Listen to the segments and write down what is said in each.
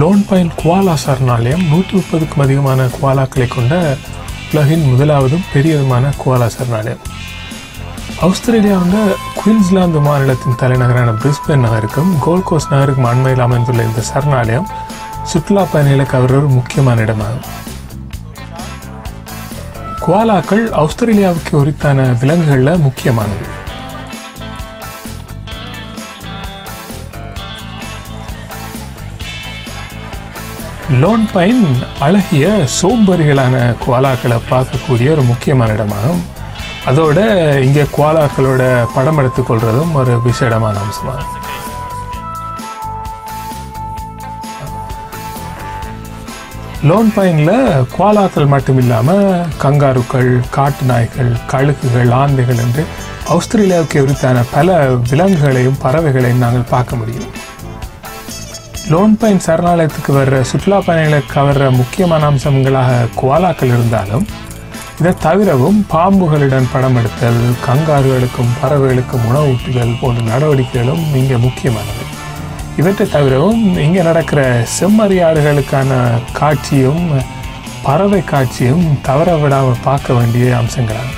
Loan pine Kuala சரணாலயம் நூற்றி முப்பதுக்கும் அதிகமான குவாலாக்களை கொண்ட உலகின் முதலாவதும் பெரியதுமான குவாலா சரணாலயம். ஆஸ்திரேலியாவில் குயின்ஸ்லாந்து மாநிலத்தின் தலைநகரான பிரிஸ்பேன் நகருக்கும் கோல்ட் கோஸ்ட் நகருக்கும் அண்மையில் அமைந்துள்ள இந்த சரணாலயம் சுற்றுலா பயணிகளை கவர்ற ஒரு முக்கியமான இடமாகும். குவாலாக்கள் ஆஸ்திரேலியாவுக்கு உரித்தான விலங்குகளில் முக்கியமானது. லோன் பைன் அழகிய சோம்பரிகளான குவாலாக்களை பார்க்கக்கூடிய ஒரு முக்கியமான இடமாகும். அதோட இங்கே குவாலாக்களோட படம் எடுத்துக்கொள்றதும் ஒரு விசேடமான அம்சமாகும் லோன் பைனில் குவாலாக்கள் மட்டும் இல்லாமல் கங்காருக்கள் காட்டு நாய்கள் கழுகுகள் ஆந்தைகள் என்று ஆஸ்திரேலியாவுக்கு உரித்தான பல விலங்குகளையும் பறவைகளையும் நாங்கள் பார்க்க முடியும். லோன் பைன் சரணாலயத்துக்கு வர்ற சுற்றுலா பயணிகளை கவர்ற முக்கியமான அம்சங்களாக குவாலாக்கள் இருந்தாலும் இதை தவிரவும் பாம்புகளுடன் படம் எடுத்தல் கங்காருகளுக்கும் பறவைகளுக்கும் உணவூட்டுதல் போன்ற நடவடிக்கைகளும் இங்கே முக்கியமானது. இவற்றை தவிரவும் இங்கே நடக்கிற செம்மறியாடுகளுக்கான காட்சியும் பறவை காட்சியும் தவற விடாமல் பார்க்க வேண்டிய அம்சங்களாகும்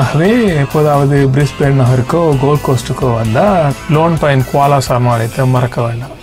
ஆகவே எப்போதாவது பிரிஸ்பேன் நகருக்கோ கோல்ட் கோஸ்ட்டுக்கோ வந்தால் லோன் பைன் குவாலா சரணாலயத்தை மறக்க வேண்டாம்.